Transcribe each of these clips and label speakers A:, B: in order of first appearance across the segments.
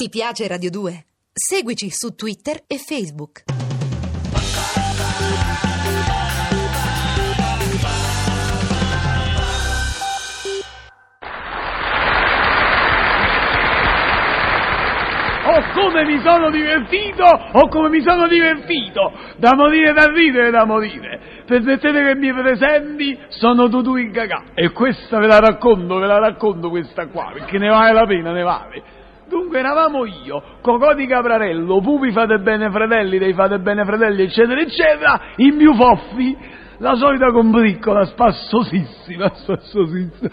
A: Ti piace Radio 2? Seguici su Twitter e Facebook.
B: O come mi sono divertito, o come mi sono divertito, da morire da ridere da morire. Permettete che mi presenti, sono Tutù in cagà. E questa ve la racconto, ve la racconto questa qua, perché ne vale la pena, ne vale. Dunque eravamo io, Cocò di Caprarello, Pupi fate bene fratelli, dei fate bene fratelli, eccetera, eccetera, in più foffi, la solita combriccola, spassosissima, spassosissima.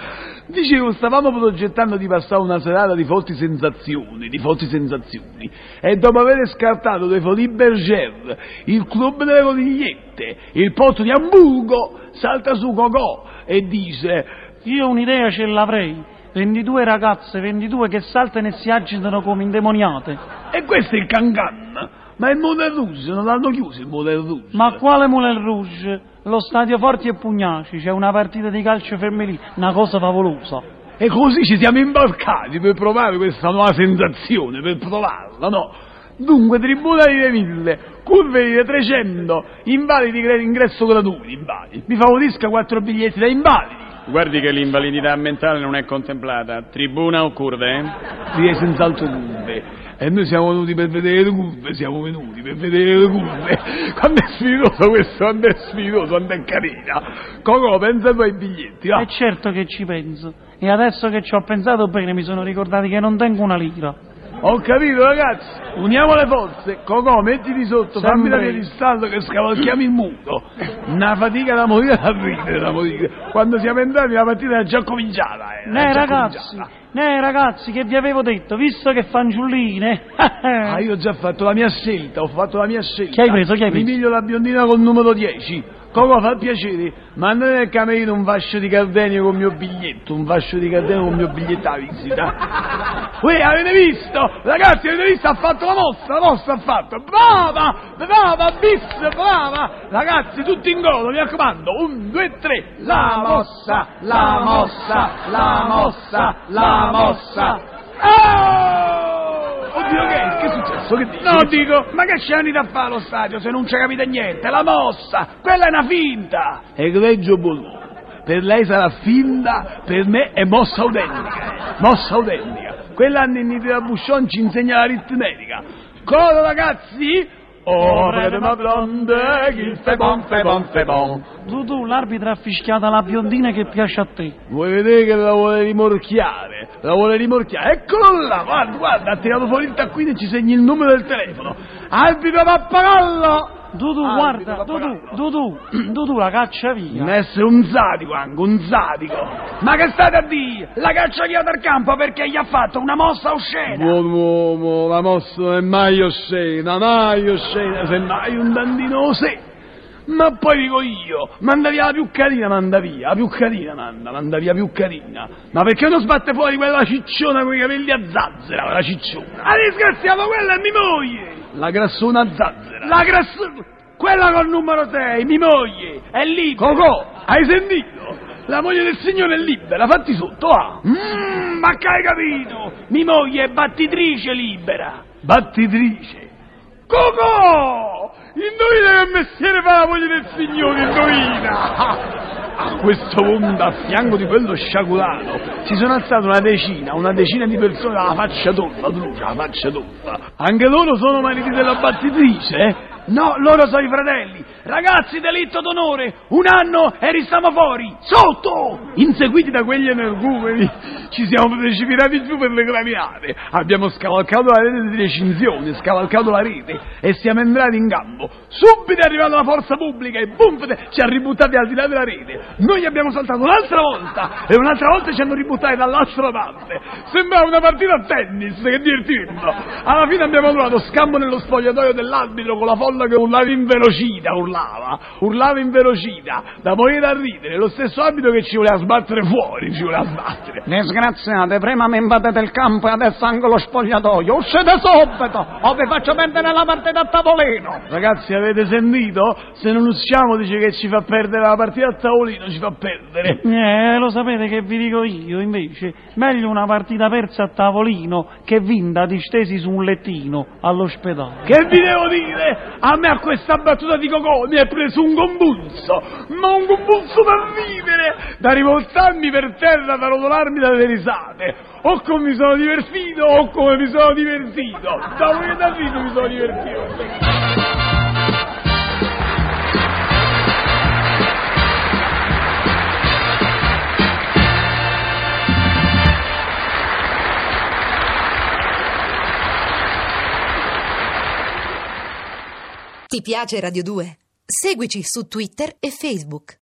B: Dicevo, stavamo progettando di passare una serata di forti sensazioni, di forti sensazioni, e dopo aver scartato dei Folies Berger, il club delle conigliette, il porto di Hamburgo, salta su Cocò e dice,
C: Io un'idea ce l'avrei. 22 ragazze, 22 che saltano e si agitano come indemoniate.
B: e questo è il Cancan, ma il Moulin Rouge, non l'hanno chiuso il Moulin Rouge.
C: Ma quale Moulin Rouge? Lo stadio Forti e Pugnaci, c'è una partita di calcio femminile, una cosa favolosa.
B: E così ci siamo imbarcati per provare questa nuova sensazione, per provarla, no? Dunque, tribunali di mille, curve di 300, invalidi ingresso gratuito, invalidi. Mi favorisca quattro biglietti da invalidi.
D: Guardi che l'invalidità mentale non è contemplata. Tribuna o curve? eh?
B: Direi senz'altro curve. E noi siamo venuti per vedere le curve, siamo venuti per vedere le curve. Quando è sfidoso questo, quando è sfidoso, quando è carina. Coco, pensa tu ai biglietti, va.
C: E certo che ci penso. E adesso che ci ho pensato bene mi sono ricordato che non tengo una lira.
B: Ho capito ragazzi, uniamo le forze, Cocò mettiti sotto, fammi la
C: Sempre.
B: via di stallo che scavalchiamo il muro. Una fatica da morire da ridere, da morire. Quando siamo entrati la partita era già cominciata. eh,
C: Né
B: già
C: ragazzi,
B: cominciata.
C: né ragazzi che vi avevo detto, visto che fanciulline.
B: Ah, io ho già fatto la mia scelta, ho fatto la mia scelta.
C: Chi hai preso, chi hai preso?
B: Emilio la biondina col numero 10. Coco, fa piacere, mandate nel camerino un fascio di Cardenio con il mio biglietto, un fascio di Cardenio con il mio biglietto alla visita. Uè, avete visto? Ragazzi, avete visto? Ha fatto la mossa, la mossa ha fatto. Brava, brava, bis, brava. Ragazzi, tutti in golo, mi raccomando. Un, due, tre. La mossa, la mossa, la mossa, la mossa. Oh! Oddio, che è? Che è successo? Che dici? No, dico, ma che c'è venite a fare allo stadio se non ci capite niente? La mossa, quella è una finta. Egregio Bologna. Per lei sarà finta, per me è mossa autentica. Mossa autentica. Quella a Ninni da Buscion ci insegna l'aritmetica. Coro ragazzi? Oh, ma blonde, chi fe bon, fe bon, fe bon.
C: Tu, tu, l'arbitro ha fischiato la biondina che piace a te.
B: Vuoi vedere che la vuole rimorchiare? La vuole rimorchiare? Eccolo là, guarda, guarda, ha tirato fuori il taccuino e ci segni il numero del telefono. Arbitro pappagallo!
C: Tu,
B: Arbitro
C: guarda, tu,
B: pappagallo.
C: tu, tu, tu, tu, tu, la caccia via.
B: Non essere un sadico, anche un sadico. Ma che state a dire? La caccia via dal campo perché gli ha fatto una mossa oscena.
E: Buon uomo, la mossa non è mai oscena, mai oscena,
B: Semmai un dandino sé. Ma poi dico io, manda via la più carina, manda via, la più carina manda, manda via la più carina. Ma perché non sbatte fuori quella cicciona con i capelli a zazzera, quella cicciona? Ah, disgraziato, quella è mia moglie!
E: La grassona a zazzera.
B: La grassona, quella col numero 6, mia moglie, è libera. Cocò, hai sentito? La moglie del signore è libera, fatti sotto, ah. Mmm, ma che hai capito? Mia moglie è battitrice libera. Battitrice? Cocò! Indovina che mestiere fa la moglie del signore, indovina! A questo punto, a fianco di quello sciaculato, si sono alzate una decina, una decina di persone alla faccia tonda, Lucia, la faccia tonda. Anche loro sono mariti della battitrice, eh? No, loro sono i fratelli. Ragazzi, delitto d'onore, un anno e restiamo fuori, sotto! Inseguiti da quegli energumeni, ci siamo precipitati giù per le graniate. Abbiamo scavalcato la rete di recinzione, scavalcato la rete e siamo entrati in campo. Subito è arrivata la forza pubblica e boom, ci ha ributtati al di là della rete. Noi abbiamo saltato un'altra volta e un'altra volta ci hanno ributtati dall'altra parte. Sembrava una partita a tennis, che divertimento. Alla fine abbiamo trovato scampo nello spogliatoio dell'arbitro con la folla che urlava in velocità, urlava, urlava in velocità, da morire da ridere. Lo stesso arbitro che ci voleva sbattere fuori, ci voleva sbattere.
C: Disgraziate, prima mi invadete il campo e adesso anche lo spogliatoio. Uscite subito o vi faccio perdere la partita a tavolino.
B: Ragazzi, avete sentito? Se non usciamo dice che ci fa perdere la partita a tavolino, ci fa perdere.
C: Eh, lo sapete che vi dico io, invece. Meglio una partita persa a tavolino che vinta distesi su un lettino all'ospedale.
B: Che vi devo dire? A me a questa battuta di Cocò mi è preso un convulso, ma un convulso da ridere, da rivoltarmi per terra, da rotolarmi dalle risate. O come mi sono divertito o come mi sono divertito. Dopo che da ridere mi sono divertito.
A: Ti piace Radio 2? Seguici su Twitter e Facebook.